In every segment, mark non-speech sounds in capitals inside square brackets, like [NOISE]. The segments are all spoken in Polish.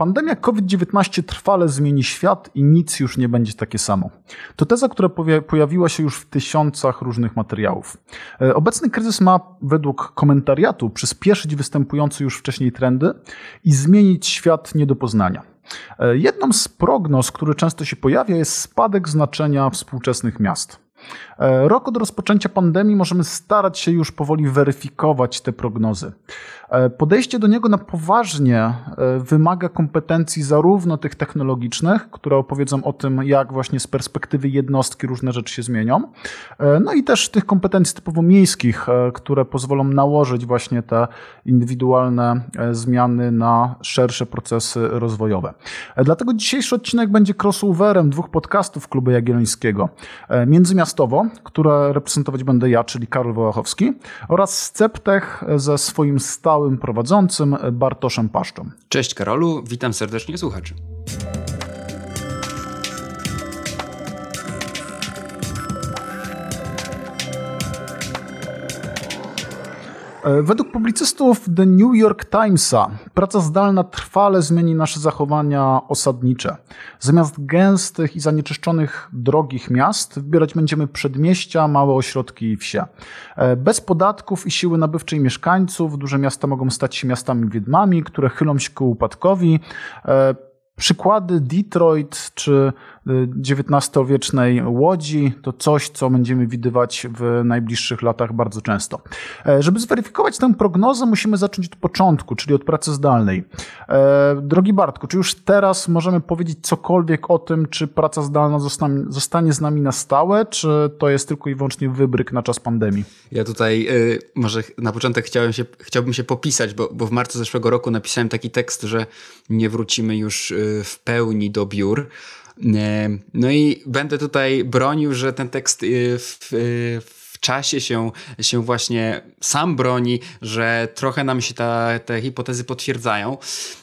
Pandemia COVID-19 trwale zmieni świat i nic już nie będzie takie samo. To teza, która pojawiła się już w tysiącach różnych materiałów. E, obecny kryzys ma, według komentariatu, przyspieszyć występujące już wcześniej trendy i zmienić świat nie do poznania. E, jedną z prognoz, które często się pojawia, jest spadek znaczenia współczesnych miast. E, rok od rozpoczęcia pandemii możemy starać się już powoli weryfikować te prognozy. E, podejście do niego na poważnie e, wymaga kompetencji zarówno tych technologicznych, które opowiedzą o tym, jak właśnie z perspektywy jednostki różne rzeczy się zmienią, no i też tych kompetencji typowo miejskich, które pozwolą nałożyć właśnie te indywidualne zmiany na szersze procesy rozwojowe. Dlatego dzisiejszy odcinek będzie crossoverem dwóch podcastów Klubu Jagiellońskiego. Międzymiastowo, które reprezentować będę ja, czyli Karol Wołachowski, oraz Sceptech ze swoim stałym prowadzącym Bartoszem Paszczą. Cześć Karolu, witam serdecznie słuchaczy. Według publicystów The New York Timesa praca zdalna trwale zmieni nasze zachowania osadnicze. Zamiast gęstych i zanieczyszczonych drogich miast wybierać będziemy przedmieścia, małe ośrodki i wsie. E, bez podatków i siły nabywczej mieszkańców duże miasta mogą stać się miastami wiedmami, które chylą się ku upadkowi. E, przykłady Detroit czy XIX-wiecznej łodzi to coś, co będziemy widywać w najbliższych latach bardzo często. E, żeby zweryfikować tę prognozę, musimy zacząć od początku, czyli od pracy zdalnej. E, drogi Bartku, czy już teraz możemy powiedzieć cokolwiek o tym, czy praca zdalna zostanie, z nami na stałe, czy to jest tylko i wyłącznie wybryk na czas pandemii? Ja tutaj y, może na początek chciałem się, chciałbym się popisać, bo, bo w marcu zeszłego roku napisałem taki tekst, że nie wrócimy już w pełni do biur. No i będę tutaj bronił, że ten tekst y, w, czasie się, się właśnie sam broni, że trochę nam się ta, te hipotezy potwierdzają,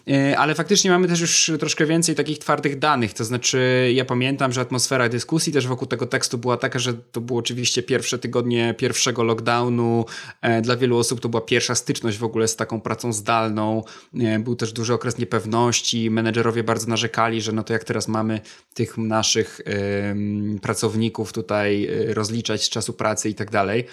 e, ale faktycznie mamy też już troszkę więcej takich twardych danych, to znaczy ja pamiętam, że atmosfera dyskusji też wokół tego tekstu była taka, że to było oczywiście pierwsze tygodnie pierwszego lockdownu, e, dla wielu osób to była pierwsza styczność w ogóle z taką pracą zdalną, e, był też duży okres niepewności, menedżerowie bardzo narzekali, że no to jak teraz mamy tych naszych pracowników tutaj rozliczać z czasu pracy i tak tak dalej.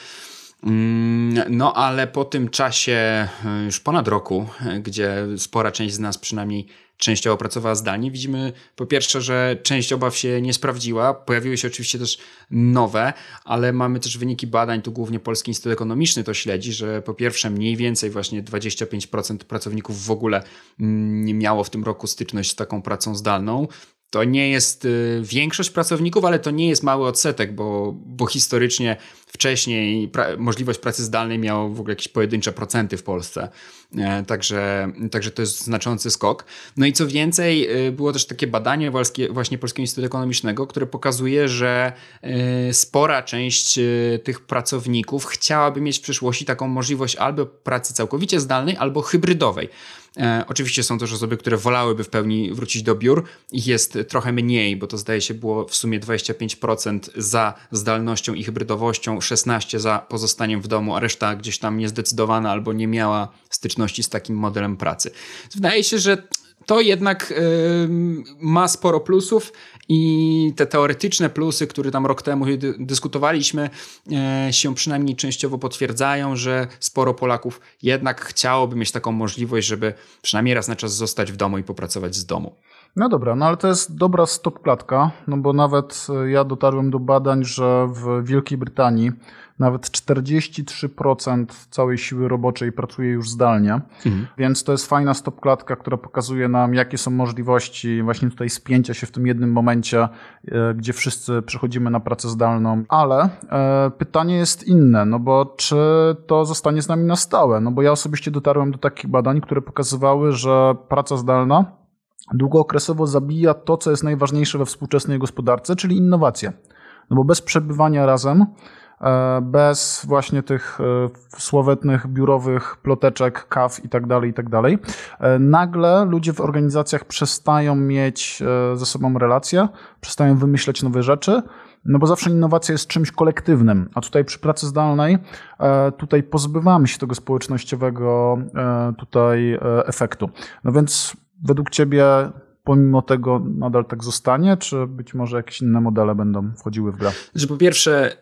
Mm, no, ale po tym czasie, e, już ponad roku, e, gdzie spora część z nas przynajmniej częściowo pracowała zdalnie, widzimy po pierwsze, że część obaw się nie sprawdziła. Pojawiły się oczywiście też nowe, ale mamy też wyniki badań, tu głównie Polski Instytut Ekonomiczny to śledzi, że po pierwsze mniej więcej właśnie 25% pracowników w ogóle mm, nie miało w tym roku styczność z taką pracą zdalną. To nie jest y, większość pracowników, ale to nie jest mały odsetek, bo, bo historycznie wcześniej pra możliwość pracy zdalnej miała w ogóle jakieś pojedyncze procenty w Polsce. E, także, także to jest znaczący skok. No i co więcej, y, było też takie badanie właśnie Polskiego Instytutu Ekonomicznego, które pokazuje, że y, spora część tych pracowników chciałaby mieć w przyszłości taką możliwość albo pracy całkowicie zdalnej, albo hybrydowej. E, oczywiście są też osoby, które wolałyby w pełni wrócić do biur. Ich jest trochę mniej, bo to zdaje się było w sumie 25% za zdalnością i hybrydowością, 16% za pozostaniem w domu, a reszta gdzieś tam niezdecydowana albo nie miała styczności z takim modelem pracy. Wydaje się, że to jednak ma sporo plusów i te teoretyczne plusy, które tam rok temu dyskutowaliśmy, y, się przynajmniej częściowo potwierdzają, że sporo Polaków jednak chciałoby mieć taką możliwość, żeby przynajmniej raz na czas zostać w domu i popracować z domu. No dobra, no ale to jest dobra stopklatka, no bo nawet y, ja dotarłem do badań, że w Wielkiej Brytanii nawet 43% całej siły roboczej pracuje już zdalnie, mhm. więc to jest fajna stopklatka, która pokazuje nam, jakie są możliwości właśnie tutaj spięcia się w tym jednym momencie, e, gdzie wszyscy przechodzimy na pracę zdalną, ale e, pytanie jest inne, no bo czy to zostanie z nami na stałe? No bo ja osobiście dotarłem do takich badań, które pokazywały, że praca zdalna długookresowo zabija to, co jest najważniejsze we współczesnej gospodarce, czyli innowacje. No bo bez przebywania razem bez właśnie tych e, słowetnych biurowych ploteczek, kaw i tak dalej, i tak dalej. E, nagle ludzie w organizacjach przestają mieć ze sobą relacje, przestają wymyślać nowe rzeczy, no bo zawsze innowacja jest czymś kolektywnym, a tutaj przy pracy zdalnej tutaj pozbywamy się tego społecznościowego tutaj efektu. No więc według Ciebie pomimo tego nadal tak zostanie, czy być może jakieś inne modele będą wchodziły w grę? Że po pierwsze,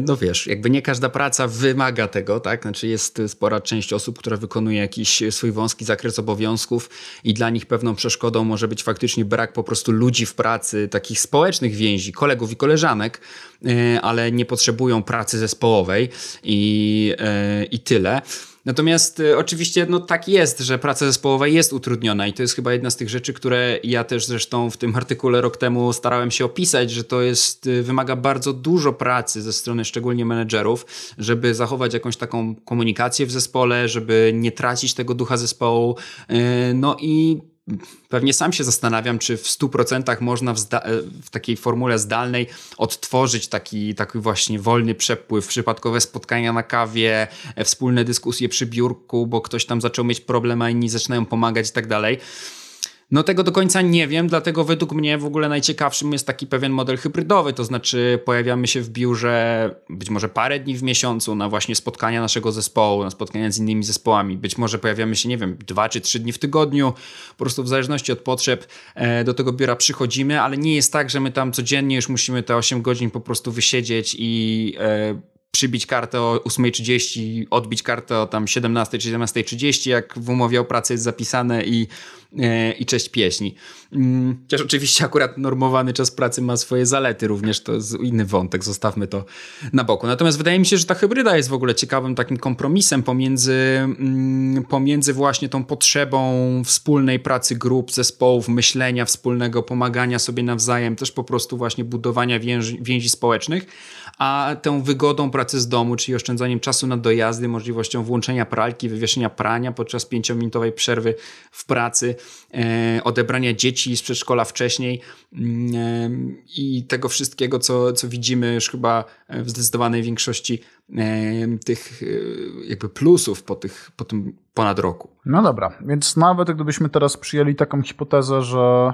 no wiesz, jakby nie każda praca wymaga tego, tak? Znaczy jest spora część osób, która wykonuje jakiś swój wąski zakres obowiązków i dla nich pewną przeszkodą może być faktycznie brak po prostu ludzi w pracy, takich społecznych więzi, kolegów i koleżanek, e, ale nie potrzebują pracy zespołowej i, e, i tyle. Natomiast y, oczywiście no, tak jest, że praca zespołowa jest utrudniona i to jest chyba jedna z tych rzeczy, które ja też zresztą w tym artykule rok temu starałem się opisać, że to jest, y, wymaga bardzo dużo pracy ze strony szczególnie menedżerów, żeby zachować jakąś taką komunikację w zespole, żeby nie tracić tego ducha zespołu. Y, no i Pewnie sam się zastanawiam, czy w 100% można w, w, takiej formule zdalnej odtworzyć taki, taki właśnie wolny przepływ, przypadkowe spotkania na kawie, e, wspólne dyskusje przy biurku, bo ktoś tam zaczął mieć problem, a inni zaczynają pomagać i tak dalej. No tego do końca nie wiem, dlatego według mnie w ogóle najciekawszym jest taki pewien model hybrydowy, to znaczy pojawiamy się w biurze być może parę dni w miesiącu na właśnie spotkania naszego zespołu, na spotkania z innymi zespołami, być może pojawiamy się, nie wiem, dwa czy trzy dni w tygodniu, po prostu w zależności od potrzeb e, do tego biura przychodzimy, ale nie jest tak, że my tam codziennie już musimy te 8 godzin po prostu wysiedzieć i e, przybić kartę o 8.30, odbić kartę o tam 17 czy 17.30, jak w umowie o pracy jest zapisane i E, i cześć pieśni. Mm, chociaż oczywiście akurat normowany czas pracy ma swoje zalety również, to jest inny wątek, zostawmy to na boku. Natomiast wydaje mi się, że ta hybryda jest w ogóle ciekawym takim kompromisem pomiędzy, mm, pomiędzy właśnie tą potrzebą wspólnej pracy grup, zespołów, myślenia wspólnego, pomagania sobie nawzajem, też po prostu właśnie budowania więzi, więzi społecznych, a tą wygodą pracy z domu, czyli oszczędzaniem czasu na dojazdy, możliwością włączenia pralki, wywieszenia prania podczas pięciominutowej przerwy w pracy, e, odebrania dzieci z przedszkola wcześniej mm, e, i tego wszystkiego, co, co widzimy już chyba w zdecydowanej większości e, tych jakby plusów po, tych, po tym ponad roku. No dobra, więc nawet gdybyśmy teraz przyjęli taką hipotezę, że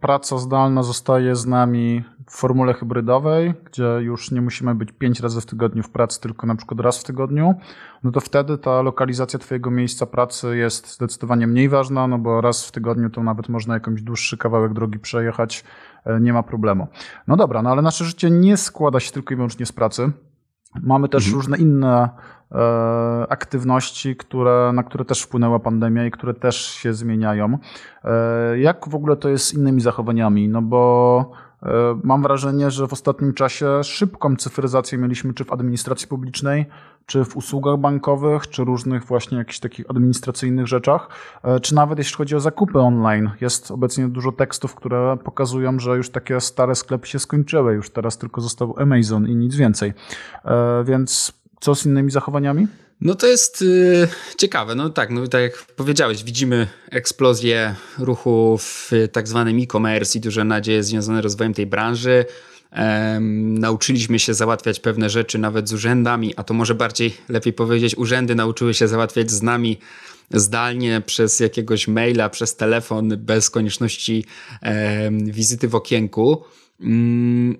praca zdalna zostaje z nami w formule hybrydowej, gdzie już nie musimy być pięć razy w tygodniu w pracy, tylko na przykład raz w tygodniu, no to wtedy ta lokalizacja Twojego miejsca pracy jest zdecydowanie mniej ważna, no bo raz w tygodniu to nawet można jakąś dłuższy kawałek drogi przejechać, e, nie ma problemu. No dobra, no ale nasze życie nie składa się tylko i wyłącznie z pracy. Mamy też mhm. różne inne e, aktywności, które, na które też wpłynęła pandemia i które też się zmieniają. E, jak w ogóle to jest z innymi zachowaniami? No bo mam wrażenie, że w ostatnim czasie szybką cyfryzację mieliśmy czy w administracji publicznej, czy w usługach bankowych, czy różnych właśnie jakichś takich administracyjnych rzeczach, e, czy nawet jeśli chodzi o zakupy online. Jest obecnie dużo tekstów, które pokazują, że już takie stare sklepy się skończyły, już teraz tylko został Amazon i nic więcej. E, więc co z innymi zachowaniami? No to jest y, ciekawe. No tak, no tak jak powiedziałeś, widzimy eksplozję ruchu w tak zwanym e-commerce i duże nadzieje związane z rozwojem tej branży. Um, nauczyliśmy się załatwiać pewne rzeczy nawet z urzędami, a to może bardziej lepiej powiedzieć, urzędy nauczyły się załatwiać z nami zdalnie przez jakiegoś maila, przez telefon, bez konieczności um, wizyty w okienku. Um,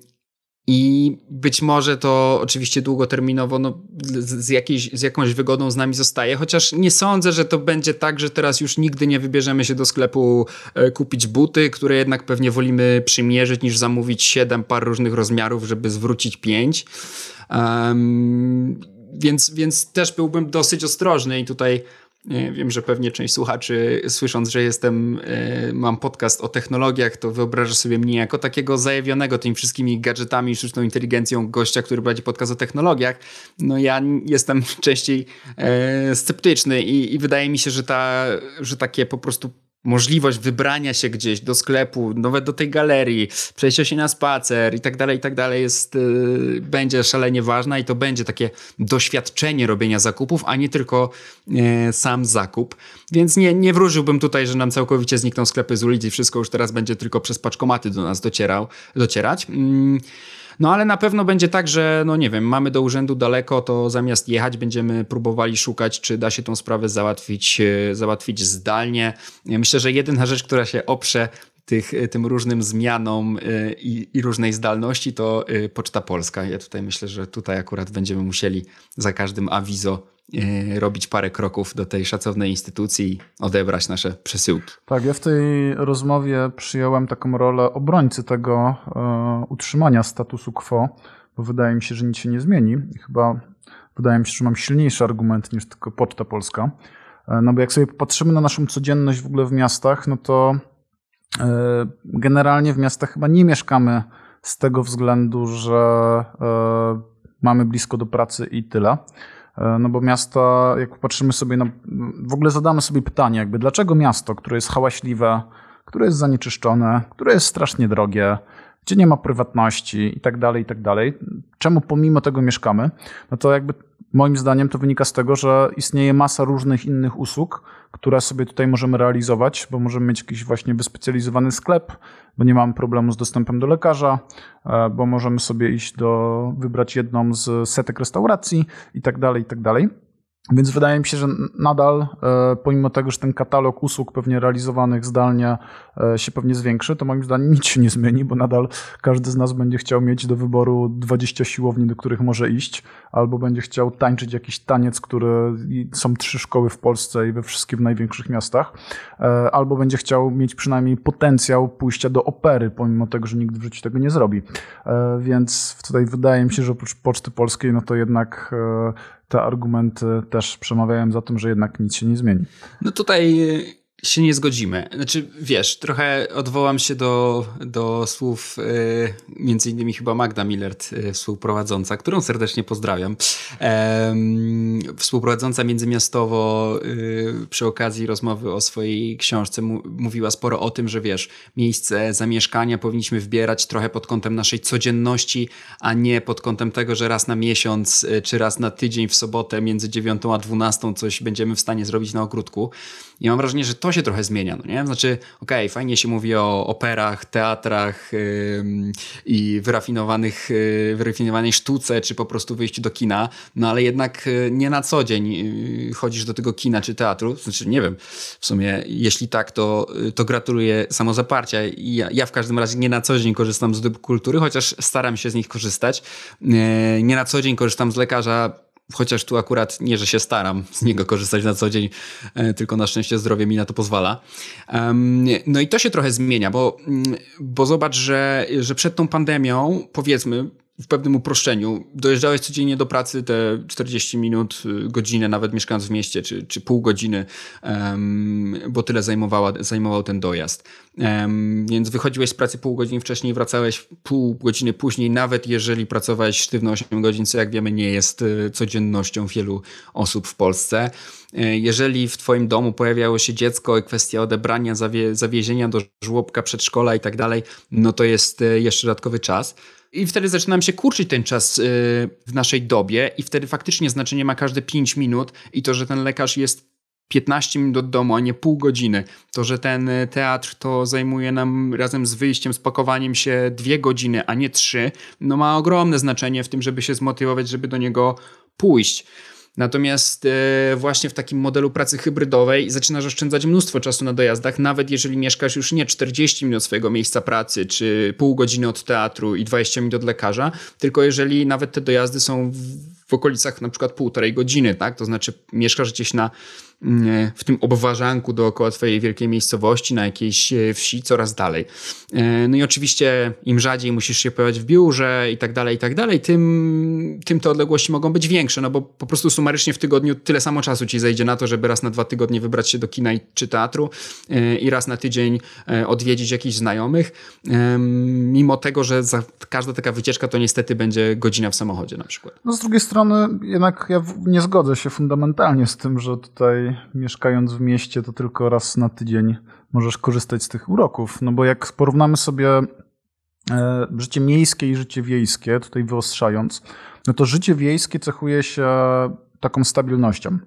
i być może to oczywiście długoterminowo no, z, jakiejś, z jakąś wygodą z nami zostaje, chociaż nie sądzę, że to będzie tak, że teraz już nigdy nie wybierzemy się do sklepu e, kupić buty, które jednak pewnie wolimy przymierzyć niż zamówić siedem par różnych rozmiarów, żeby zwrócić pięć. Um, więc, więc też byłbym dosyć ostrożny i tutaj Wiem, że pewnie część słuchaczy, słysząc, że jestem, e, mam podcast o technologiach, to wyobraża sobie mnie jako takiego zajawionego tymi wszystkimi gadżetami sztuczną inteligencją gościa, który prowadzi podcast o technologiach. No ja jestem [LAUGHS] częściej e, sceptyczny i, i wydaje mi się, że, ta, że takie po prostu możliwość wybrania się gdzieś do sklepu, nawet do tej galerii, przejścia się na spacer i tak dalej, i tak dalej jest, yy, będzie szalenie ważna i to będzie takie doświadczenie robienia zakupów, a nie tylko yy, sam zakup. Więc nie, nie wróżyłbym tutaj, że nam całkowicie znikną sklepy z ulicy i wszystko już teraz będzie tylko przez paczkomaty do nas docierał, docierać. Yy. No ale na pewno będzie tak, że no nie wiem, mamy do urzędu daleko, to zamiast jechać będziemy próbowali szukać, czy da się tą sprawę załatwić, e, załatwić zdalnie. Myślę, że jedyna rzecz, która się oprze tych, tym różnym zmianom i, i różnej zdalności, to Poczta Polska. Ja tutaj myślę, że tutaj akurat będziemy musieli za każdym awizo robić parę kroków do tej szacownej instytucji i odebrać nasze przesyłki. Tak, ja w tej rozmowie przyjąłem taką rolę obrońcy tego e, utrzymania statusu quo, bo wydaje mi się, że nic się nie zmieni. Chyba wydaje mi się, że mam silniejszy argument niż tylko Poczta Polska. E, no bo jak sobie popatrzymy na naszą codzienność w ogóle w miastach, no to e, generalnie w miastach chyba nie mieszkamy z tego względu, że e, mamy blisko do pracy i tyle. No bo miasta, jak patrzymy sobie na. W ogóle zadamy sobie pytanie, jakby dlaczego miasto, które jest hałaśliwe, które jest zanieczyszczone, które jest strasznie drogie, gdzie nie ma prywatności i tak dalej, i tak dalej. Czemu pomimo tego mieszkamy? No to jakby moim zdaniem to wynika z tego, że istnieje masa różnych innych usług, które sobie tutaj możemy realizować, bo możemy mieć jakiś właśnie wyspecjalizowany sklep, bo nie mamy problemu z dostępem do lekarza, e, bo możemy sobie iść do, wybrać jedną z setek restauracji i tak dalej, i tak dalej. Więc wydaje mi się, że nadal, e, pomimo tego, że ten katalog usług pewnie realizowanych zdalnie e, się pewnie zwiększy, to moim zdaniem nic się nie zmieni, bo nadal każdy z nas będzie chciał mieć do wyboru 20 siłowni, do których może iść, albo będzie chciał tańczyć jakiś taniec, który są trzy szkoły w Polsce i we wszystkich największych miastach, e, albo będzie chciał mieć przynajmniej potencjał pójścia do opery, pomimo tego, że nigdy w życiu tego nie zrobi. Więc tutaj wydaje mi się, że oprócz Poczty Polskiej, no to jednak te argumenty też przemawiają za tym, że jednak nic się nie zmieni. No tutaj się nie zgodzimy. Znaczy, wiesz, trochę odwołam się do, do słów y, między innymi chyba Magda Millert, y, współprowadząca, którą serdecznie pozdrawiam. E, współprowadząca międzymiastowo y, przy okazji rozmowy o swojej książce mówiła sporo o tym, że wiesz, miejsce zamieszkania powinniśmy wybierać trochę pod kątem naszej codzienności, a nie pod kątem tego, że raz na miesiąc y, czy raz na tydzień w sobotę między 9 a 12 coś będziemy w stanie zrobić na ogródku. I mam wrażenie, że to się trochę zmienia, no nie? Znaczy, okej, okay, fajnie się mówi o operach, teatrach yy, i wyrafinowanych, yy, wyrafinowanej sztuce, czy po prostu wyjściu do kina, no ale jednak yy, nie na co dzień y, chodzisz do tego kina czy teatru. Znaczy, nie wiem, w sumie, jeśli tak, to, y, to gratuluję samozaparcia. Ja, ja w każdym razie nie na co dzień korzystam z dóbr kultury, chociaż staram się z nich korzystać. Y, nie na co dzień korzystam z lekarza Chociaż tu akurat nie, że się staram z niego korzystać na co dzień, e, tylko na szczęście zdrowie mi na to pozwala. No i to się trochę zmienia, bo, mm, bo zobacz, że, że przed tą pandemią, powiedzmy, w pewnym uproszczeniu. Dojeżdżałeś codziennie do pracy te 40 minut, y, godzinę, nawet mieszkając w mieście, czy, czy pół godziny, um, bo tyle zajmowała, zajmował ten dojazd. Um, więc wychodziłeś z pracy pół godziny wcześniej, wracałeś pół godziny później, nawet jeżeli pracowałeś sztywno 8 godzin, co jak wiemy nie jest y, codziennością wielu osób w Polsce. E, jeżeli w twoim domu pojawiało się dziecko i kwestia odebrania, zawie, zawiezienia do żłobka, przedszkola i tak dalej, no to jest e, jeszcze dodatkowy czas. I wtedy zaczyna się kurczyć ten czas y, w naszej dobie, i wtedy faktycznie znaczenie ma każde 5 minut, i to, że ten lekarz jest 15 minut od domu, a nie pół godziny. To, że ten y, teatr to zajmuje nam razem z wyjściem, z pakowaniem się dwie godziny, a nie trzy, no ma ogromne znaczenie w tym, żeby się zmotywować, żeby do niego pójść. Natomiast e, właśnie w takim modelu pracy hybrydowej zaczynasz oszczędzać mnóstwo czasu na dojazdach, nawet jeżeli mieszkasz już nie 40 minut swojego miejsca pracy, czy pół godziny od teatru i 20 minut od lekarza, tylko jeżeli nawet te dojazdy są okolicach na przykład półtorej godziny, tak? To znaczy mieszkasz gdzieś na w tym obwarzanku dookoła twojej wielkiej miejscowości, na jakiejś e, wsi, coraz dalej. E, no i oczywiście im rzadziej musisz się pojawiać w biurze i tak dalej, i tak dalej, tym, tym te odległości mogą być większe, no bo po prostu sumarycznie w tygodniu tyle samo czasu ci zejdzie na to, żeby raz na dwa tygodnie wybrać się do kina czy teatru e, i raz na tydzień odwiedzić jakichś znajomych, mimo tego, że każda taka wycieczka to niestety będzie godzina w samochodzie na przykład. No z drugiej strony jednak ja nie zgodzę się fundamentalnie z tym, że tutaj mieszkając w mieście, to tylko raz na tydzień możesz korzystać z tych uroków. No bo jak porównamy sobie e, życie miejskie i życie wiejskie, tutaj wyostrzając, no to życie wiejskie cechuje się taką stabilnością.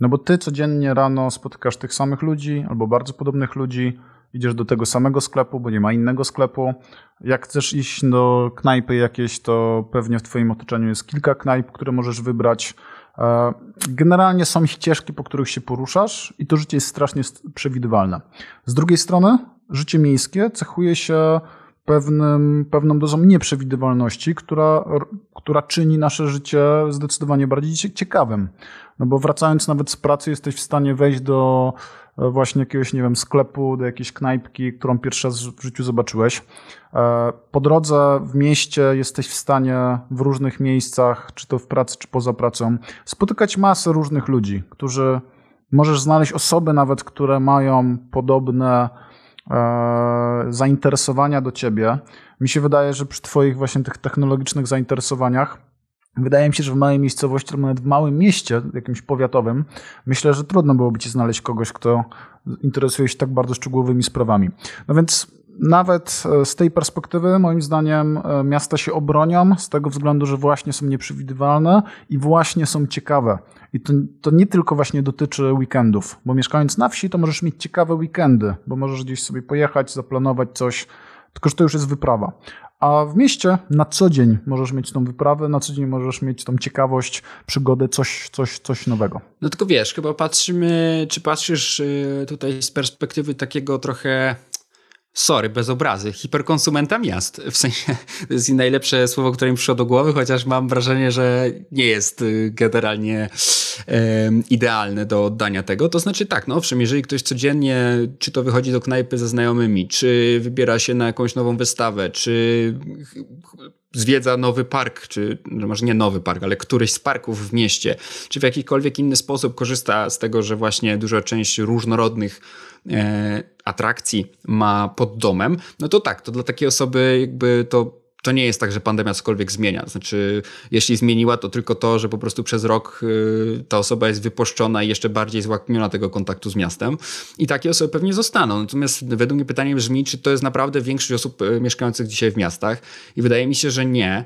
No bo ty codziennie rano spotykasz tych samych ludzi albo bardzo podobnych ludzi, idziesz do tego samego sklepu, bo nie ma innego sklepu. Jak chcesz iść do knajpy jakieś, to pewnie w twoim otoczeniu jest kilka knajp, które możesz wybrać. E, generalnie są ścieżki, po których się poruszasz i to życie jest strasznie przewidywalne. Z drugiej strony życie miejskie cechuje się pewnym, pewną dozą nieprzewidywalności, która, która czyni nasze życie zdecydowanie bardziej ciekawym. No bo wracając nawet z pracy, jesteś w stanie wejść do właśnie jakiegoś, nie wiem, sklepu, do jakiejś knajpki, którą pierwszy raz w życiu zobaczyłeś. E, po drodze w mieście jesteś w stanie w różnych miejscach, czy to w pracy, czy poza pracą, spotykać masę różnych ludzi, którzy możesz znaleźć osoby nawet, które mają podobne e, zainteresowania do ciebie. Mi się wydaje, że przy twoich właśnie tych technologicznych zainteresowaniach Wydaje mi się, że w małej miejscowości, albo nawet w małym mieście, jakimś powiatowym, myślę, że trudno byłoby ci znaleźć kogoś, kto interesuje się tak bardzo szczegółowymi sprawami. No więc nawet e, z tej perspektywy, moim zdaniem, e, miasta się obronią z tego względu, że właśnie są nieprzewidywalne i właśnie są ciekawe. I to, to nie tylko właśnie dotyczy weekendów, bo mieszkając na wsi, to możesz mieć ciekawe weekendy, bo możesz gdzieś sobie pojechać, zaplanować coś, tylko że to już jest wyprawa. A w mieście na co dzień możesz mieć tą wyprawę, na co dzień możesz mieć tą ciekawość, przygodę, coś, coś, coś nowego. No tylko wiesz, chyba patrzymy, czy patrzysz y, tutaj z perspektywy takiego trochę sorry, bez obrazy, hiperkonsumenta miast. W sensie, to jest najlepsze słowo, które mi przyszło do głowy, chociaż mam wrażenie, że nie jest y, generalnie idealne do oddania tego. To znaczy tak, no owszem, jeżeli ktoś codziennie, czy to wychodzi do knajpy ze znajomymi, czy wybiera się na jakąś nową wystawę, czy zwiedza nowy park, czy no może nie nowy park, ale któryś z parków w mieście, czy w jakikolwiek inny sposób korzysta z tego, że właśnie duża część różnorodnych atrakcji ma pod domem, no to tak, to dla takiej osoby jakby to to nie jest tak, że pandemia cokolwiek zmienia. Znaczy, jeśli zmieniła, to tylko to, że po prostu przez rok y, ta osoba jest wypuszczona i jeszcze bardziej złakniona tego kontaktu z miastem. I takie osoby pewnie zostaną. Natomiast według mnie pytanie brzmi, czy to jest naprawdę większość osób y, mieszkających dzisiaj w miastach? I wydaje mi się, że nie.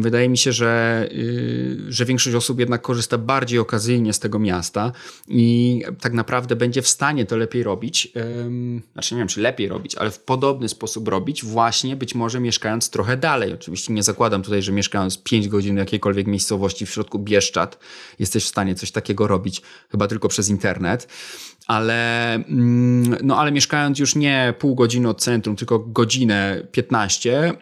Wydaje mi się, że, y, że większość osób jednak korzysta bardziej okazyjnie z tego miasta i tak naprawdę będzie w stanie to lepiej robić. Znaczy, nie wiem, czy lepiej robić, ale w podobny sposób robić, właśnie być może mieszkając trochę dalej. Oczywiście nie zakładam tutaj, że mieszkając 5 godzin w jakiejkolwiek miejscowości w środku Bieszczad jesteś w stanie coś takiego robić, chyba tylko przez internet ale, mm, no, ale mieszkając już nie pół godziny od centrum, tylko godzinę 15,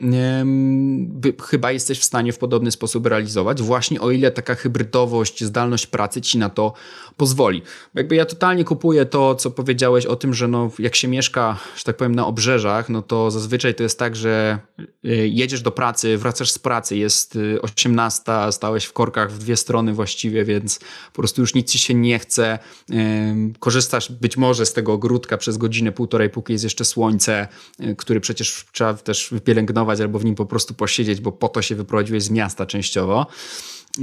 chyba jesteś w stanie w podobny sposób realizować, właśnie o ile taka hybrydowość, zdalność pracy ci na to pozwoli. Jakby ja totalnie kupuję to, co powiedziałeś o tym, że no, jak się mieszka, że tak powiem, na obrzeżach, no to zazwyczaj to jest tak, że y, jedziesz do pracy, wracasz z pracy, jest 18, y, stałeś w korkach w dwie strony właściwie, więc po prostu już nic ci się nie chce, korzystasz korzystasz być może z tego ogródka przez godzinę, półtorej, póki jest jeszcze słońce, y, który przecież trzeba też wypielęgnować albo w nim po prostu posiedzieć, bo po to się wyprowadziłeś z miasta częściowo. Y,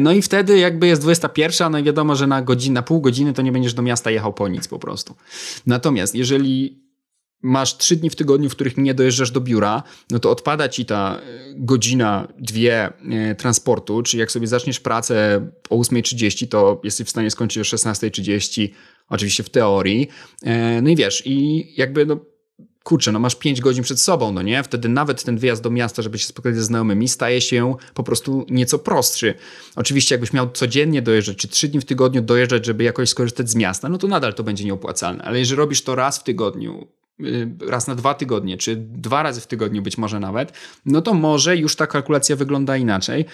no i wtedy jakby jest 21, no i wiadomo, że na godzinę, na pół godziny to nie będziesz do miasta jechał po nic po prostu. Natomiast jeżeli masz trzy dni w tygodniu, w których nie dojeżdżasz do biura, no to odpada ci ta y, godzina, dwie transportu, czyli jak sobie zaczniesz pracę o 8.30, to jesteś w stanie skończyć o 16.30, Oczywiście w teorii. E, no i wiesz, i jakby no, kurczę, no masz 5 godzin przed sobą, no nie? Wtedy nawet ten wyjazd do miasta, żeby się spotkać ze znajomymi, staje się po prostu nieco prostszy. Oczywiście jakbyś miał codziennie dojeżdżać, czy 3 dni w tygodniu dojeżdżać, żeby jakoś skorzystać z miasta, no to nadal to będzie nieopłacalne. Ale jeżeli robisz to raz w tygodniu, raz na dwa tygodnie, czy dwa razy w tygodniu być może nawet, no to może już ta kalkulacja wygląda inaczej.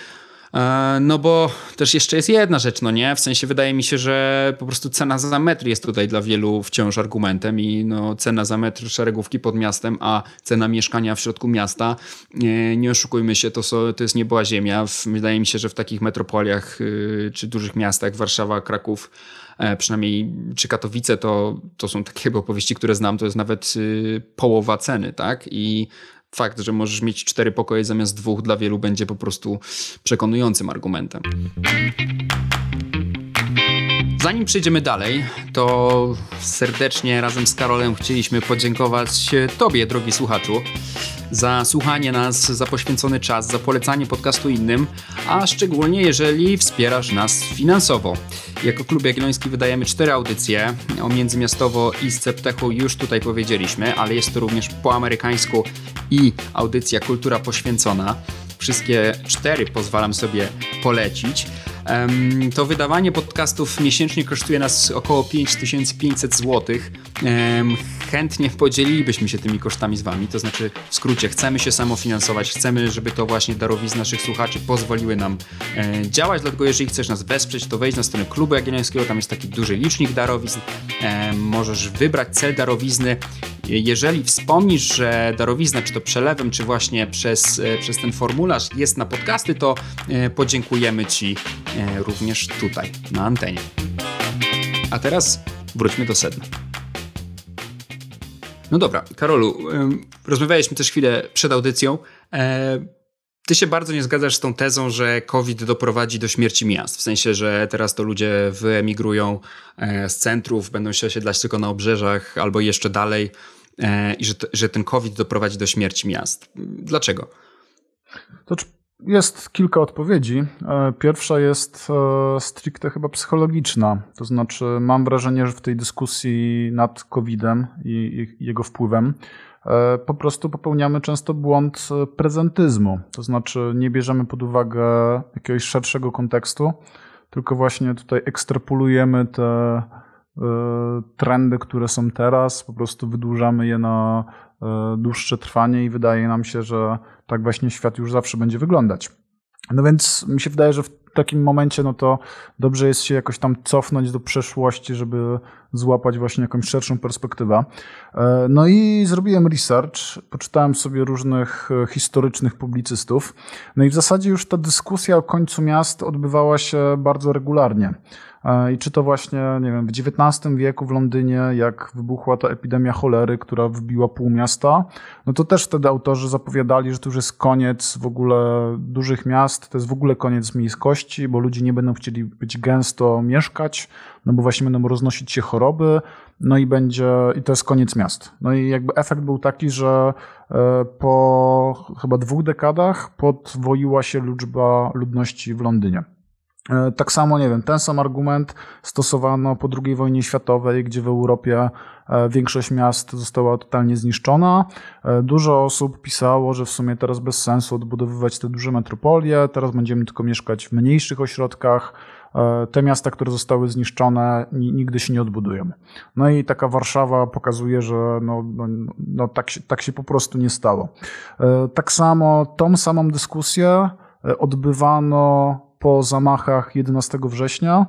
E, no bo też jeszcze jest jedna rzecz, no nie? W sensie wydaje mi się, że po prostu cena za metr jest tutaj dla wielu wciąż argumentem i no cena za metr szeregówki pod miastem, a cena mieszkania w środku miasta, nie, nie oszukujmy się, to, so, to jest nieba ziemia. Wydaje mi się, że w takich metropoliach y, czy dużych miastach, Warszawa, Kraków, przynajmniej czy Katowice, to, to są takie opowieści, które znam, to jest nawet y, połowa ceny, tak? I fakt, że możesz mieć cztery pokoje zamiast dwóch, dla wielu będzie po prostu przekonującym argumentem. Zanim przejdziemy dalej, to serdecznie razem z Karolem chcieliśmy podziękować Tobie, drogi słuchaczu, za słuchanie nas, za poświęcony czas, za polecanie podcastu innym, a szczególnie jeżeli wspierasz nas finansowo. Jako Klub Jagielloński wydajemy cztery audycje. O Międzymiastowo i Sceptechu już tutaj powiedzieliśmy, ale jest to również po amerykańsku i audycja Kultura Poświęcona. Wszystkie cztery pozwalam sobie polecić. To wydawanie podcastów miesięcznie kosztuje nas około 5500 zł. Chętnie podzielilibyśmy się tymi kosztami z wami. To znaczy, w skrócie, chcemy się samofinansować, chcemy, żeby to właśnie darowizny naszych słuchaczy pozwoliły nam e, działać. Dlatego, jeżeli chcesz nas wesprzeć, to wejdź na stronę Klubu Jagiellońskiego, tam jest taki duży licznik darowizn. E, możesz wybrać cel darowizny. Jeżeli wspomnisz, że darowizna, czy to przelewem, czy właśnie przez, e, przez ten formularz jest na podcasty, to e, podziękujemy Ci e, również tutaj, na antenie. A teraz wróćmy do sedna. No dobra, Karolu, rozmawialiśmy też chwilę przed audycją. E, ty się bardzo nie zgadzasz z tą tezą, że COVID doprowadzi do śmierci miast. W sensie, że teraz to ludzie wyemigrują e, z centrów, będą się osiedlać tylko na obrzeżach albo jeszcze dalej e, i że, że ten COVID doprowadzi do śmierci miast. Dlaczego? To jest kilka odpowiedzi. E, pierwsza jest e, stricte chyba psychologiczna. To znaczy, mam wrażenie, że w tej dyskusji nad COVID-em i jego wpływem e, po prostu popełniamy często błąd prezentyzmu. To znaczy, nie bierzemy pod uwagę jakiegoś szerszego kontekstu, tylko właśnie tutaj ekstrapolujemy te trendy, które są teraz, po prostu wydłużamy je na dłuższe trwanie i wydaje nam się, że tak właśnie świat już zawsze będzie wyglądać. No więc mi się wydaje, że w takim momencie no to dobrze jest się jakoś tam cofnąć do przeszłości, żeby złapać właśnie jakąś szerszą perspektywę. E, no i zrobiłem research, poczytałem sobie różnych e, historycznych publicystów. No i w zasadzie już ta dyskusja o końcu miast odbywała się bardzo regularnie. E, I czy to właśnie, nie wiem, w XIX wieku w Londynie, jak wybuchła ta epidemia cholery, która wbiła pół miasta, no to też wtedy autorzy zapowiadali, że to już jest koniec w ogóle dużych miast, to jest w ogóle koniec miejskości, bo ludzie nie będą chcieli być gęsto mieszkać, no bo właśnie będą roznosić się choroby, no i będzie, i to jest koniec miast. No i jakby efekt był taki, że e, po chyba dwóch dekadach podwoiła się liczba ludności w Londynie. E, tak samo, nie wiem, ten sam argument stosowano po II wojnie światowej, gdzie w Europie e, większość miast została totalnie zniszczona. E, dużo osób pisało, że w sumie teraz bez sensu odbudowywać te duże metropolie, teraz będziemy tylko mieszkać w mniejszych ośrodkach. Te miasta, które zostały zniszczone, nigdy się nie odbudują. No i taka Warszawa pokazuje, że no, no, no tak, się, tak się po prostu nie stało. Tak samo, tą samą dyskusję odbywano po zamachach 11 września,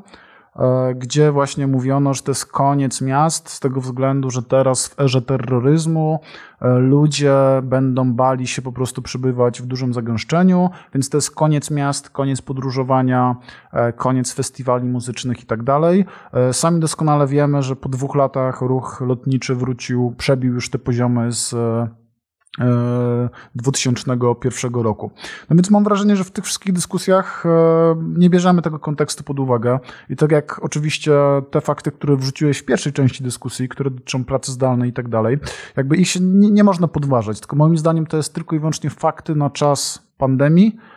e, gdzie właśnie mówiono, że to jest koniec miast z tego względu, że teraz w erze terroryzmu e, ludzie będą bali się po prostu przybywać w dużym zagęszczeniu, więc to jest koniec miast, koniec podróżowania, e, koniec festiwali muzycznych i tak dalej. Sami doskonale wiemy, że po dwóch latach ruch lotniczy wrócił, przebił już te poziomy z 2001 roku. No więc mam wrażenie, że w tych wszystkich dyskusjach e, nie bierzemy tego kontekstu pod uwagę i tak jak oczywiście te fakty, które wrzuciłeś w pierwszej części dyskusji, które dotyczą pracy zdalnej i tak dalej, jakby ich się nie, nie można podważać, tylko moim zdaniem to jest tylko i wyłącznie fakty na czas pandemii, E,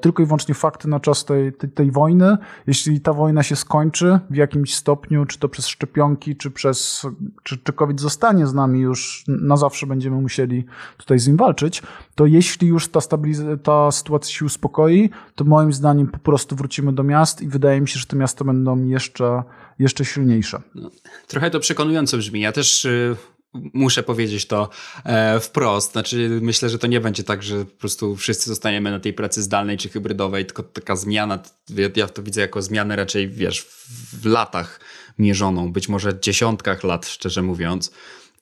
tylko i wyłącznie fakty na czas tej, tej, tej, wojny. Jeśli ta wojna się skończy w jakimś stopniu, czy to przez szczepionki, czy przez, czy, czy COVID zostanie z nami już na zawsze będziemy musieli tutaj z nim walczyć, to jeśli już ta, stabiliz- ta sytuacja się uspokoi, to moim zdaniem po prostu wrócimy do miast i wydaje mi się, że te miasta będą jeszcze, jeszcze silniejsze. No, trochę to przekonująco brzmi. Ja też y, muszę powiedzieć to e, wprost. Znaczy, myślę, że to nie będzie tak, że po prostu wszyscy zostaniemy na tej pracy zdalnej czy hybrydowej, tylko taka zmiana, ja to widzę jako zmianę raczej, wiesz, w latach mierzoną, być może dziesiątkach lat, szczerze mówiąc.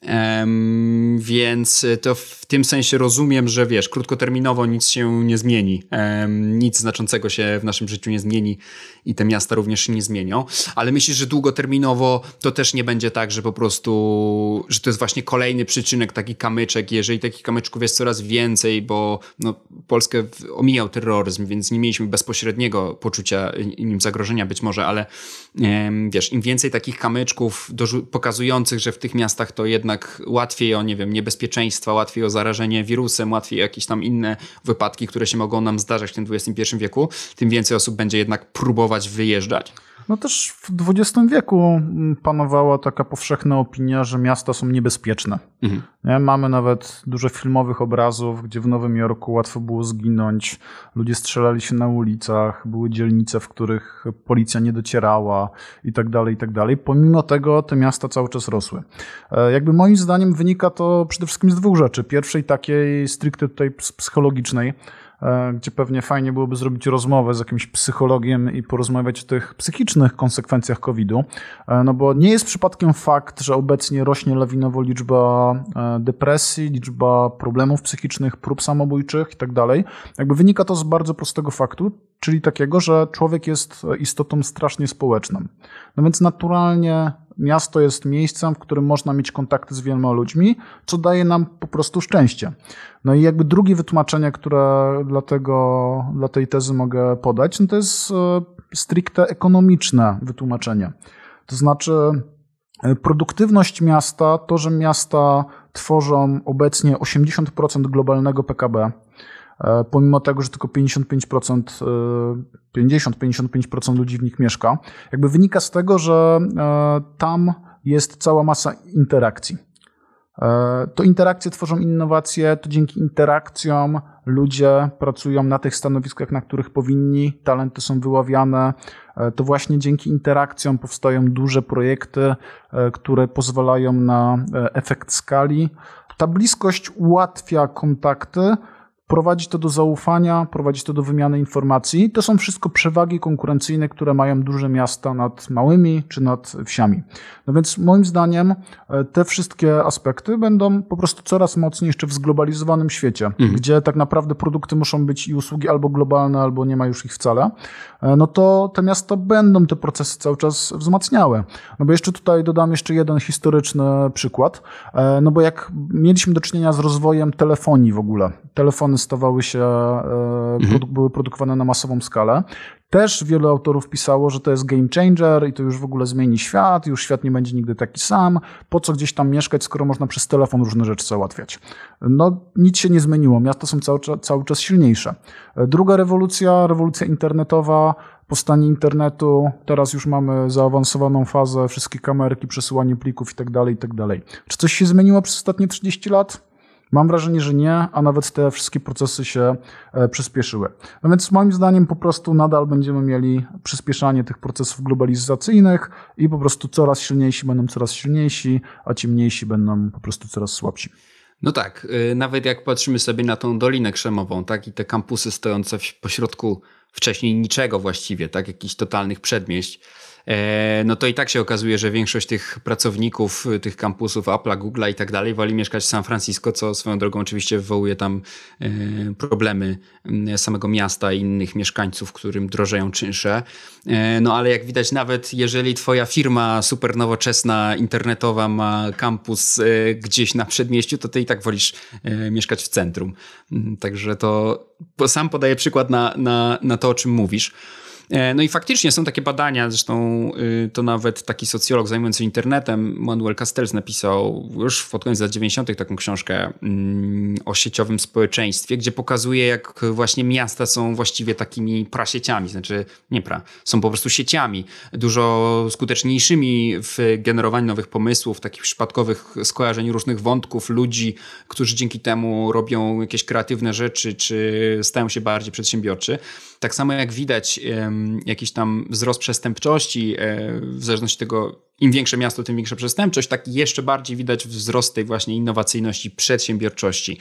Um, więc to w tym sensie rozumiem, że wiesz, krótkoterminowo nic się nie zmieni, um, nic znaczącego się w naszym życiu nie zmieni i te miasta również się nie zmienią, ale myślisz, że długoterminowo to też nie będzie tak, że po prostu, że to jest właśnie kolejny przyczynek, taki kamyczek, jeżeli takich kamyczków jest coraz więcej, bo no, Polskę omijał terroryzm, więc nie mieliśmy bezpośredniego poczucia nim zagrożenia być może, ale wiesz, im więcej takich kamyczków pokazujących, że w tych miastach to jednak łatwiej o, nie wiem, niebezpieczeństwa, łatwiej o zarażenie wirusem, łatwiej o jakieś tam inne wypadki, które się mogą nam zdarzać w tym XXI wieku, tym więcej osób będzie jednak próbować wyjeżdżać. No też w XX wieku mm, panowała taka powszechna opinia, że miasta są niebezpieczne. Mhm. Nie? Mamy nawet dużo filmowych obrazów, gdzie w Nowym Jorku łatwo było zginąć, ludzie strzelali się na ulicach, były dzielnice, w których policja nie docierała i tak dalej, i tak dalej. Pomimo tego te miasta cały czas rosły. E, jakby moim zdaniem wynika to przede wszystkim z dwóch rzeczy. Pierwszej takiej stricte tutaj psychologicznej, gdzie pewnie fajnie byłoby zrobić rozmowę z jakimś psychologiem i porozmawiać o tych psychicznych konsekwencjach COVID-u. E, no bo nie jest przypadkiem fakt, że obecnie rośnie lawinowo liczba e, depresji, liczba problemów psychicznych, prób samobójczych i tak dalej. Jakby wynika to z bardzo prostego faktu, czyli takiego, że człowiek jest istotą strasznie społeczną. No więc naturalnie miasto jest miejscem, w którym można mieć kontakty z wieloma ludźmi, co daje nam po prostu szczęście. No i jakby drugie wytłumaczenie, które dla, tego, dla tej tezy mogę podać, no to jest e, stricte ekonomiczne wytłumaczenie. To znaczy, e, produktywność miasta, to, że miasta tworzą obecnie 80% globalnego PKB, pomimo tego, że tylko 55%, 50-55% ludzi w nich mieszka, jakby wynika z tego, że tam jest cała masa interakcji. E, to interakcje tworzą innowacje, to dzięki interakcjom ludzie pracują na tych stanowiskach, na których powinni, talenty są wyławiane. E, to właśnie dzięki interakcjom powstają duże projekty, e, które pozwalają na efekt skali. Ta bliskość ułatwia kontakty, Prowadzi to do zaufania, prowadzi to do wymiany informacji. To są wszystko przewagi konkurencyjne, które mają duże miasta nad małymi czy nad wsiami. No więc moim zdaniem e, te wszystkie aspekty będą po prostu coraz mocniej jeszcze w zglobalizowanym świecie, mhm. gdzie tak naprawdę produkty muszą być i usługi albo globalne, albo nie ma już ich wcale. E, no to te miasta będą te procesy cały czas wzmacniały. No bo jeszcze tutaj dodam jeszcze jeden historyczny przykład. E, no bo jak mieliśmy do czynienia z rozwojem telefonii w ogóle, telefony stawały się, e, mhm. były produkowane na masową skalę. Też wielu autorów pisało, że to jest game changer i to już w ogóle zmieni świat, już świat nie będzie nigdy taki sam. Po co gdzieś tam mieszkać, skoro można przez telefon różne rzeczy załatwiać? No, nic się nie zmieniło. Miasta są cały, cały czas silniejsze. Druga rewolucja, rewolucja internetowa, powstanie internetu. Teraz już mamy zaawansowaną fazę, wszystkie kamerki, przesyłanie plików i tak dalej, i tak dalej. Czy coś się zmieniło przez ostatnie 30 lat? Mam wrażenie, że nie, a nawet te wszystkie procesy się e, przyspieszyły. No więc moim zdaniem po prostu nadal będziemy mieli przyspieszanie tych procesów globalizacyjnych i po prostu coraz silniejsi będą coraz silniejsi, a ci mniejsi będą po prostu coraz słabsi. No tak, y, nawet jak patrzymy sobie na tą Dolinę Krzemową, tak, i te kampusy stojące pośrodku wcześniej niczego właściwie, tak, jakichś totalnych przedmieść, E, no to i tak się okazuje, że większość tych pracowników tych kampusów Apple'a, Google'a i tak dalej woli mieszkać w San Francisco, co swoją drogą oczywiście wywołuje tam e, problemy samego miasta i innych mieszkańców, którym drożeją czynsze. E, no ale jak widać, nawet jeżeli twoja firma super nowoczesna, internetowa ma kampus gdzieś na przedmieściu, to ty i tak wolisz mieszkać w centrum. Mm, także to sam podaję przykład na, na, na to, o czym mówisz. E, no i faktycznie są takie badania, zresztą y, to nawet taki socjolog zajmujący się internetem, Manuel Castells napisał już pod koniec lat 90. taką książkę mm, o sieciowym społeczeństwie, gdzie pokazuje jak właśnie miasta są właściwie takimi prasieciami, znaczy nie pra, są po prostu sieciami, dużo skuteczniejszymi w generowaniu nowych pomysłów, takich przypadkowych skojarzeń różnych wątków, ludzi, którzy dzięki temu robią jakieś kreatywne rzeczy, czy stają się bardziej przedsiębiorczy. Tak samo jak widać jakiś tam wzrost przestępczości, e, w zależności od tego, im większe miasto, tym większa przestępczość, tak jeszcze bardziej widać wzrost tej właśnie innowacyjności, przedsiębiorczości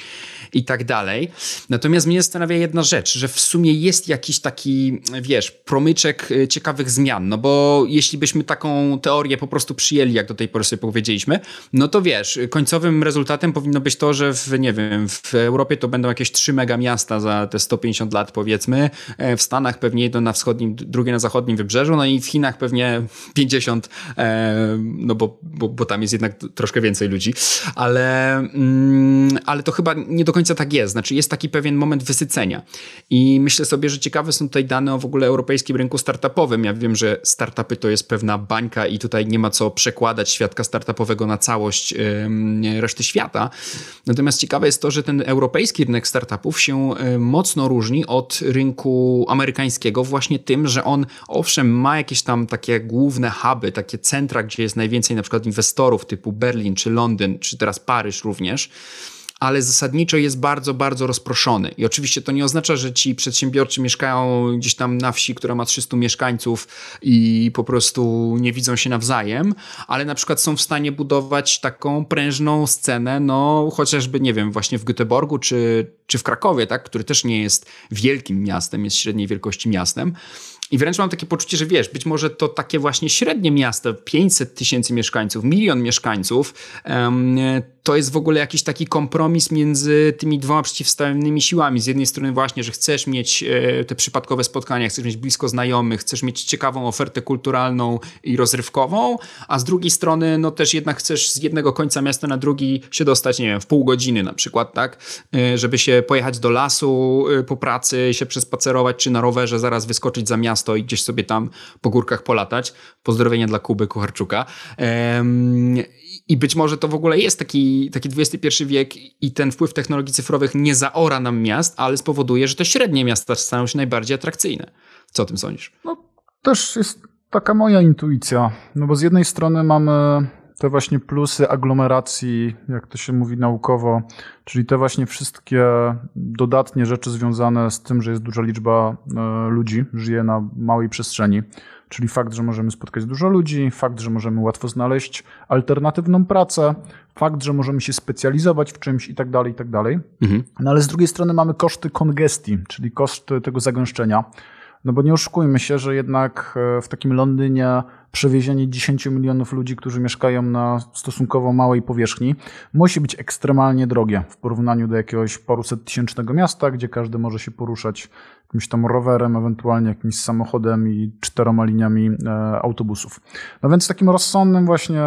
i tak dalej. Natomiast mnie zastanawia jedna rzecz, że w sumie jest jakiś taki, wiesz, promyczek e, ciekawych zmian, no bo jeśli byśmy taką teorię po prostu przyjęli, jak do tej pory sobie powiedzieliśmy, no to wiesz, końcowym rezultatem powinno być to, że w, nie wiem, w Europie to będą jakieś 3 mega miasta za te 150 lat powiedzmy, e, w Stanach pewnie jedno na wschodnim, drugie na zachodnim wybrzeżu, no i w Chinach pewnie 50 no bo, bo, bo tam jest jednak troszkę więcej ludzi, ale, mm, ale to chyba nie do końca tak jest. Znaczy jest taki pewien moment wysycenia i myślę sobie, że ciekawe są tutaj dane o w ogóle europejskim rynku startupowym. Ja wiem, że startupy to jest pewna bańka i tutaj nie ma co przekładać świadka startupowego na całość reszty świata. Natomiast ciekawe jest to, że ten europejski rynek startupów się mocno różni od rynku amerykańskiego właśnie tym, że on owszem ma jakieś tam takie główne huby, takie centra, gdzie jest najwięcej na przykład inwestorów typu Berlin czy Londyn, czy teraz Paryż również, ale zasadniczo jest bardzo, bardzo rozproszony. I oczywiście to nie oznacza, że ci przedsiębiorcy mieszkają gdzieś tam na wsi, która ma 300 mieszkańców i po prostu nie widzą się nawzajem, ale na przykład są w stanie budować taką prężną scenę, no chociażby, nie wiem, właśnie w Göteborgu czy, czy w Krakowie, tak, który też nie jest wielkim miastem, jest średniej wielkości miastem, i wręcz mam takie poczucie, że wiesz, być może to takie właśnie średnie miasto, 500 tysięcy mieszkańców, milion mieszkańców, to jest w ogóle jakiś taki kompromis między tymi dwoma przeciwstawnymi siłami. Z jednej strony właśnie, że chcesz mieć e, te przypadkowe spotkania, chcesz mieć blisko znajomych, chcesz mieć ciekawą ofertę kulturalną i rozrywkową, a z drugiej strony no też jednak chcesz z jednego końca miasta na drugi się dostać, nie wiem, w pół godziny na przykład, tak? E, żeby się pojechać do lasu e, po pracy, się przespacerować, czy na rowerze zaraz wyskoczyć za miasto i gdzieś sobie tam po górkach polatać. Pozdrowienia dla Kuby Kucharczuka. I być może to w ogóle jest taki, taki XXI wiek i ten wpływ technologii cyfrowych nie zaora nam miast, ale spowoduje, że te średnie miasta staną się najbardziej atrakcyjne. Co o tym sądzisz? No, też jest taka moja intuicja. No bo z jednej strony mamy te właśnie plusy aglomeracji, jak to się mówi naukowo, czyli te właśnie wszystkie dodatnie rzeczy związane z tym, że jest duża liczba e, ludzi, żyje na małej przestrzeni. Czyli fakt, że możemy spotkać dużo ludzi, fakt, że możemy łatwo znaleźć alternatywną pracę, fakt, że możemy się specjalizować w czymś i tak dalej, i tak dalej. Mhm. No ale z drugiej strony mamy koszty kongestii, czyli koszty tego zagęszczenia. No bo nie oszukujmy się, że jednak e, w takim Londynie przewiezienie 10 milionów ludzi, którzy mieszkają na stosunkowo małej powierzchni, musi być ekstremalnie drogie w porównaniu do jakiegoś paruset tysięcznego miasta, gdzie każdy może się poruszać jakimś tam rowerem, ewentualnie jakimś samochodem i czteroma liniami e, autobusów. No więc takim rozsądnym właśnie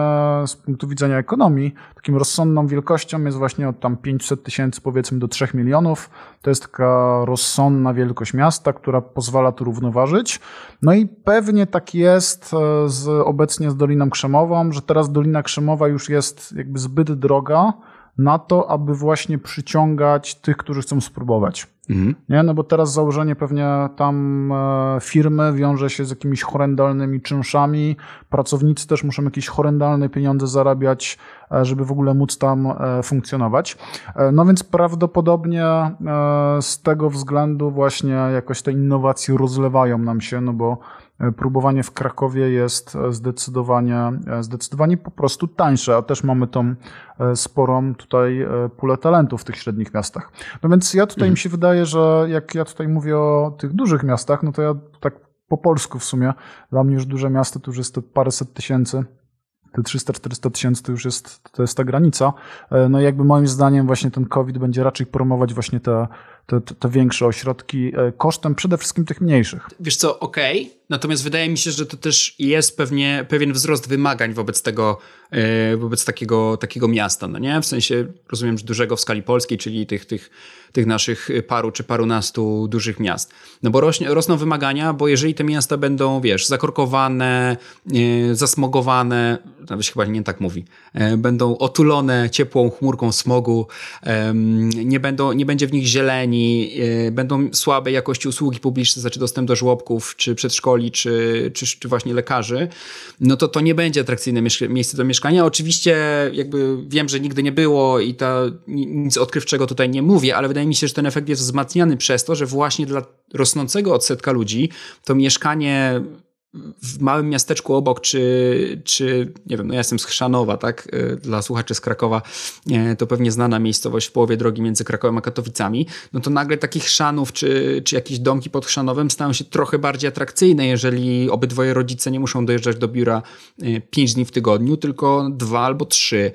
z punktu widzenia ekonomii, takim rozsądną wielkością jest właśnie od tam 500 tysięcy powiedzmy do 3 milionów. To jest taka rozsądna wielkość miasta, która pozwala tu równoważyć. No i pewnie tak jest e, z, obecnie z Doliną Krzemową, że teraz Dolina Krzemowa już jest jakby zbyt droga na to, aby właśnie przyciągać tych, którzy chcą spróbować. Mhm. Nie? No bo teraz założenie pewnie tam e, firmy wiąże się z jakimiś horrendalnymi czynszami, pracownicy też muszą jakieś horrendalne pieniądze zarabiać, e, żeby w ogóle móc tam e, funkcjonować. No więc prawdopodobnie z tego względu właśnie jakoś te innowacje rozlewają nam się, no bo próbowanie w Krakowie jest zdecydowanie, zdecydowanie po prostu tańsze, a też mamy tą sporą tutaj pulę talentów w tych średnich miastach. No więc ja tutaj mhm. mi się wydaje, że jak ja tutaj mówię o tych dużych miastach, no to ja tak po polsku w sumie, dla mnie już duże miasto to już jest to paręset tysięcy te 300-400 tysięcy to już jest, to jest ta granica. No i jakby moim zdaniem właśnie ten COVID będzie raczej promować właśnie te, te, te większe ośrodki kosztem przede wszystkim tych mniejszych. Wiesz co, okej, okay. natomiast wydaje mi się, że to też jest pewnie pewien wzrost wymagań wobec tego, wobec takiego, takiego miasta, no nie? W sensie, rozumiem, że dużego w skali polskiej, czyli tych, tych tych naszych paru czy parunastu dużych miast. No bo rośnie, rosną wymagania, bo jeżeli te miasta będą, wiesz, zakorkowane, e, zasmogowane, nawet się chyba nie tak mówi, e, będą otulone ciepłą chmurką smogu, e, nie, będą, nie będzie w nich zieleni, e, będą słabej jakości usługi publiczne, znaczy dostęp do żłobków, czy przedszkoli, czy, czy, czy właśnie lekarzy, no to to nie będzie atrakcyjne miejsce do mieszkania. Oczywiście jakby wiem, że nigdy nie było i ta, nic odkrywczego tutaj nie mówię, ale wydaje mi się, że ten efekt jest wzmacniany przez to, że właśnie dla rosnącego odsetka ludzi to mieszkanie w małym miasteczku obok, czy, czy nie wiem, no ja jestem z Chrzanowa, tak, y, dla słuchaczy z Krakowa, to pewnie znana miejscowość w połowie drogi między Krakowem a Katowicami, no to nagle takich Chrzanów, czy, czy jakieś domki pod Chrzanowem stają się trochę bardziej atrakcyjne, jeżeli obydwoje rodzice nie muszą dojeżdżać do biura y, pięć dni w tygodniu, tylko dwa albo trzy.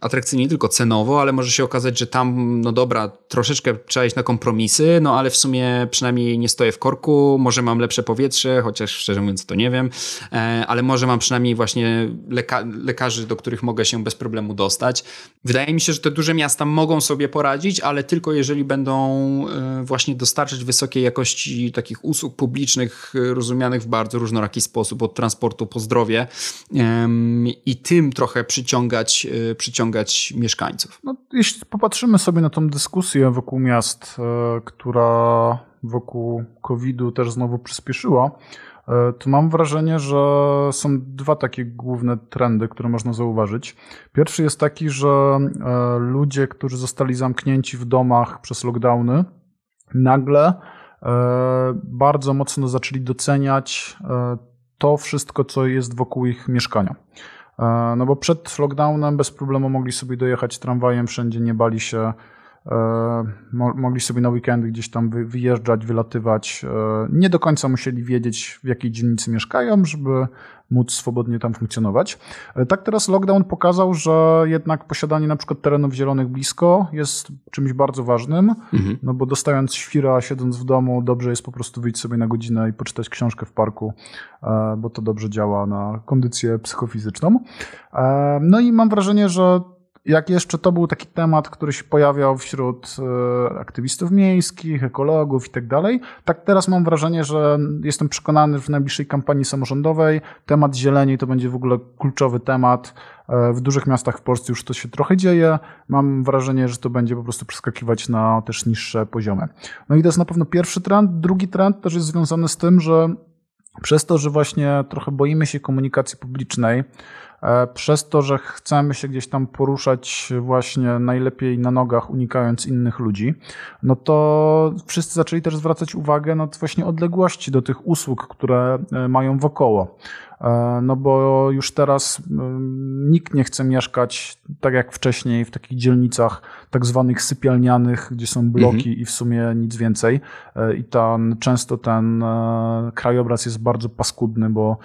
Atrakcyjnie nie tylko cenowo, ale może się okazać, że tam, no dobra, troszeczkę trzeba iść na kompromisy, no ale w sumie przynajmniej nie stoję w korku, może mam lepsze powietrze, chociaż szczerze mówiąc to nie wiem, e, ale może mam przynajmniej właśnie leka lekarzy, do których mogę się bez problemu dostać. Wydaje mi się, że te duże miasta mogą sobie poradzić, ale tylko jeżeli będą e, właśnie dostarczać wysokiej jakości takich usług publicznych, e, rozumianych w bardzo różnoraki sposób, od transportu po zdrowie i tym trochę przyciągać, przyciągać mieszkańców. No, jeśli popatrzymy sobie na tą dyskusję wokół miast, która wokół COVID-u też znowu przyspieszyła, E, to mam wrażenie, że są dwa takie główne trendy, które można zauważyć. Pierwszy jest taki, że e, ludzie, którzy zostali zamknięci w domach przez lockdowny, nagle e, bardzo mocno zaczęli doceniać to wszystko, co jest wokół ich mieszkania. No bo przed lockdownem bez problemu mogli sobie dojechać tramwajem wszędzie, nie bali się E, mogli sobie na weekendy gdzieś tam wyjeżdżać, wylatywać. E, nie do końca musieli wiedzieć, w jakiej dzielnicy mieszkają, żeby móc swobodnie tam funkcjonować. E, tak teraz lockdown pokazał, że jednak posiadanie na przykład terenów zielonych blisko jest czymś bardzo ważnym, mhm. no bo dostając świra, siedząc w domu, dobrze jest po prostu wyjść sobie na godzinę i poczytać książkę w parku, bo to dobrze działa na kondycję psychofizyczną. No i mam wrażenie, że jak jeszcze to był taki temat, który się pojawiał wśród e, aktywistów miejskich, ekologów i tak dalej, tak teraz mam wrażenie, że jestem przekonany, że w najbliższej kampanii samorządowej temat zieleni to będzie w ogóle kluczowy temat. E, w dużych miastach w Polsce już to się trochę dzieje. Mam wrażenie, że to będzie po prostu przeskakiwać na też niższe poziomy. No i to jest na pewno pierwszy trend. Drugi trend też jest związany z tym, że przez to, że właśnie trochę boimy się komunikacji publicznej, przez to, że chcemy się gdzieś tam poruszać właśnie najlepiej na nogach, unikając innych ludzi, no to wszyscy zaczęli też zwracać uwagę na właśnie odległości do tych usług, które e, mają wokoło. E, no bo już teraz nikt nie chce mieszkać tak jak wcześniej w takich dzielnicach tak zwanych sypialnianych, gdzie są bloki mhm. i w sumie nic więcej. I ten, często ten krajobraz jest bardzo paskudny, bo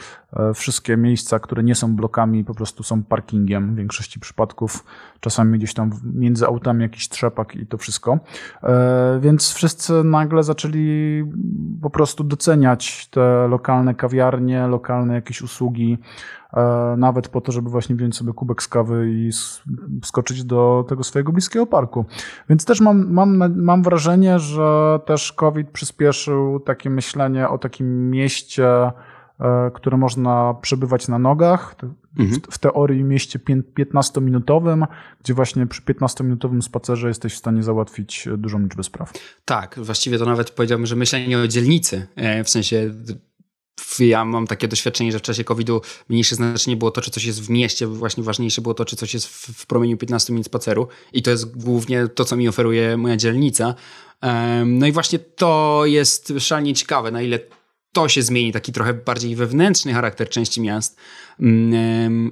wszystkie miejsca, które nie są blokami, po prostu są parkingiem w większości przypadków. Czasami gdzieś tam między autami jakiś trzepak i to wszystko. E, więc wszyscy nagle zaczęli po prostu doceniać te lokalne kawiarnie, lokalne jakieś usługi, e, nawet po to, żeby właśnie wziąć sobie kubek z kawy i skoczyć do tego swojego bliskiego parku. Więc też mam, mam, mam wrażenie, że też COVID przyspieszył takie myślenie o takim mieście, które można przebywać na nogach. Mhm. W teorii mieście 15-minutowym, gdzie właśnie przy 15-minutowym spacerze jesteś w stanie załatwić dużą liczbę spraw. Tak, właściwie to nawet powiedziałbym, że myślenie o dzielnicy, e, w sensie ja mam takie doświadczenie, że w czasie COVID-u mniejsze znaczenie było to, czy coś jest w mieście, właśnie ważniejsze było to, czy coś jest w, promieniu 15 minut spaceru i to jest głównie to, co mi oferuje moja dzielnica. No i właśnie to jest szalenie ciekawe, na ile to się zmieni, taki trochę bardziej wewnętrzny charakter części miast,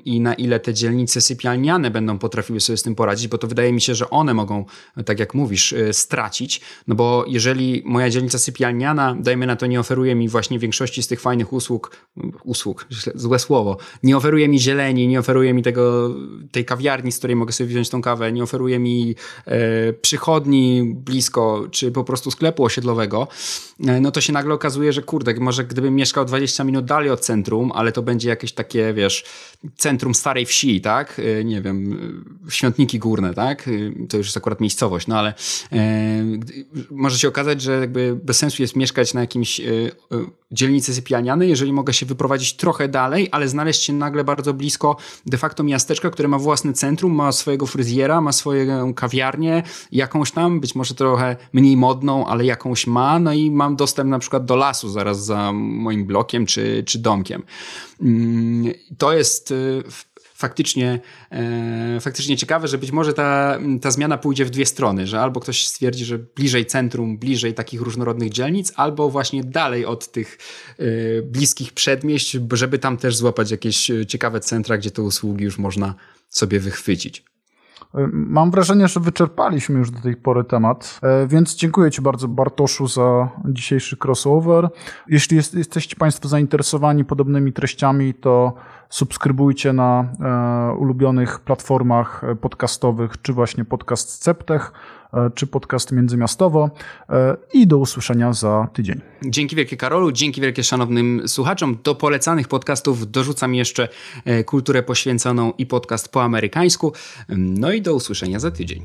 i na ile te dzielnice sypialniane będą potrafiły sobie z tym poradzić, bo to wydaje mi się, że one mogą, tak jak mówisz, y, stracić, no bo jeżeli moja dzielnica sypialniana, dajmy na to, nie oferuje mi właśnie większości z tych fajnych usług, usług, złe słowo, nie oferuje mi zieleni, nie oferuje mi tego, tej kawiarni, z której mogę sobie wziąć tą kawę, nie oferuje mi e, przychodni blisko, czy po prostu sklepu osiedlowego, e, no to się nagle okazuje, że kurde, może gdybym mieszkał 20 minut dalej od centrum, ale to będzie jakieś takie wiesz, centrum starej wsi, tak? Y, nie wiem, y, świątniki górne, tak? Y, to już jest akurat miejscowość, no ale e, może się okazać, że jakby bez sensu jest mieszkać na jakimś dzielnicy sypialnianej, jeżeli mogę się wyprowadzić trochę dalej, ale znaleźć się nagle bardzo blisko de facto miasteczka, które ma własne centrum, ma swojego fryzjera, ma swoją kawiarnię, jakąś tam, być może trochę mniej modną, ale jakąś ma, no i mam dostęp na przykład do lasu zaraz za moim blokiem czy, czy domkiem. To jest y, faktycznie, e, faktycznie ciekawe, że być może ta, ta zmiana pójdzie w dwie strony, że albo ktoś stwierdzi, że bliżej centrum, bliżej takich różnorodnych dzielnic, albo właśnie dalej od tych e, bliskich przedmieść, żeby tam też złapać jakieś ciekawe centra, gdzie te usługi już można sobie wychwycić. Mam wrażenie, że wyczerpaliśmy już do tej pory temat, e, więc dziękuję Ci bardzo Bartoszu za dzisiejszy crossover. Jeśli jest, jesteście Państwo zainteresowani podobnymi treściami, to subskrybujcie na e, ulubionych platformach podcastowych, czy właśnie podcast Ceptech, e, czy podcast Międzymiastowo e, i do usłyszenia za tydzień. Dzięki wielkie Karolu, dzięki wielkie szanownym słuchaczom. Do polecanych podcastów dorzucam jeszcze kulturę poświęconą i podcast po amerykańsku. No i do usłyszenia za tydzień.